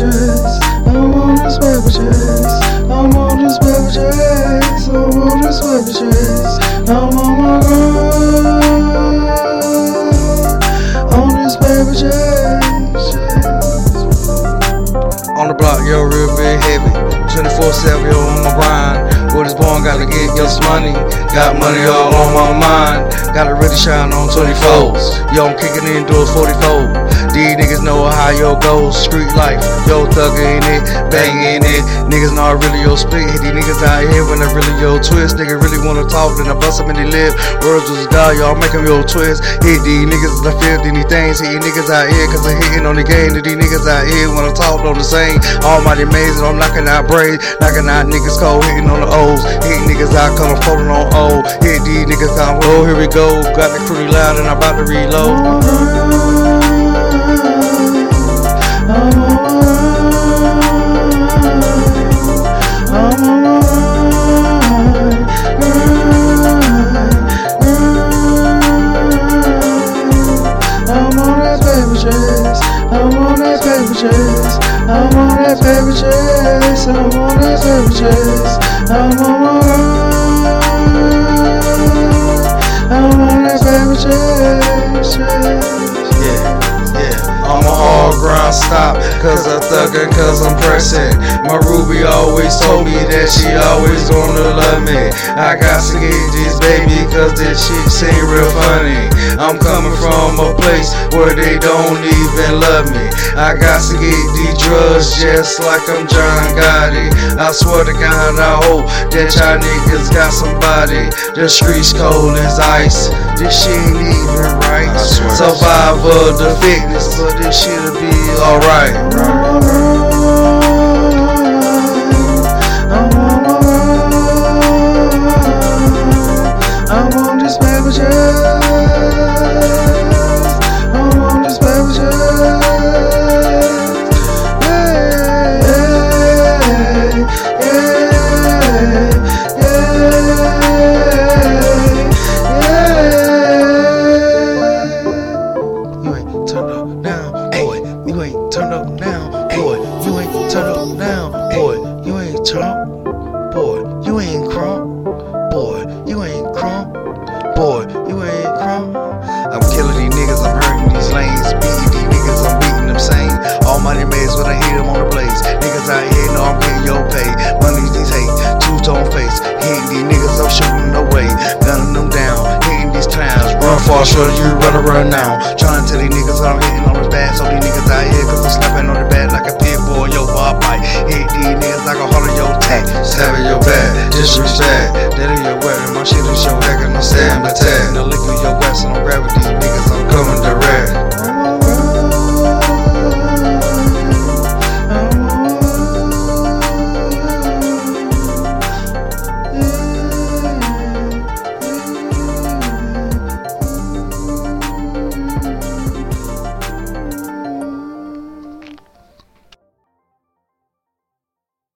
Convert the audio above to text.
this paper chase. I'm on this paper chase. I'm on this paper chase. I'm on my grind. On this paper chase. On the block, yo, real big heavy. 24 7, yo, on my grind. Born, gotta get this money. Got money all on my mind. Gotta really shine on 24s. Yo, I'm kicking in doors 44. These niggas know how yo goes. Street life, yo, thuggin' it, bangin' it. Niggas not really yo split. Hit these niggas out here when I really yo twist. Nigga really wanna talk, then I bust them in the lip. Words was God, y'all make them yo twist. Hit these niggas, I feel these things. Hitting niggas out here, cause I'm hitting on the game. These niggas out here when I talk on the same. Almighty amazing, I'm knocking out braids, knocking out niggas cold, hitting on the O's. Hit niggas out, coming folding on O. Hit these niggas out, oh, here we go. Got the crew loud and I'm about to reload. I'm on that paper chase. I'm on that paper chase. I'm on my cause I'm thuggin', cause I'm pressing. My Ruby always told me that she always gonna love me. I got to get this baby, cause this shit seem real funny. I'm coming from a place where they don't even love me. I got to get these drugs just like I'm John Gotti. I swear to God, I hope that y'all niggas got somebody. The streets cold as ice. This shit ain't even right. Survivor the fitness, but this shit'll be alright. Now, boy. You ain't Trump, boy. You ain't crump, boy. You ain't crump, boy. You ain't crump. I'm killing these niggas, I'm hurting these lanes. Beating these niggas, I'm beating them sane. Almighty maze when I hit them on the blaze. Niggas out here know I'm getting your pay. Money these hate, two tone face. Hitting these niggas, I'm shooting away. Gunning them down, hitting these clowns. Run far, sure you run run now. Trying to tell these niggas I'm hitting on the bad. So these niggas out here, cause I'm slapping on the bed like a pit bull, yo, bar bite. Hit these niggas like a heart of your tack. Stabbing your back, disrespect.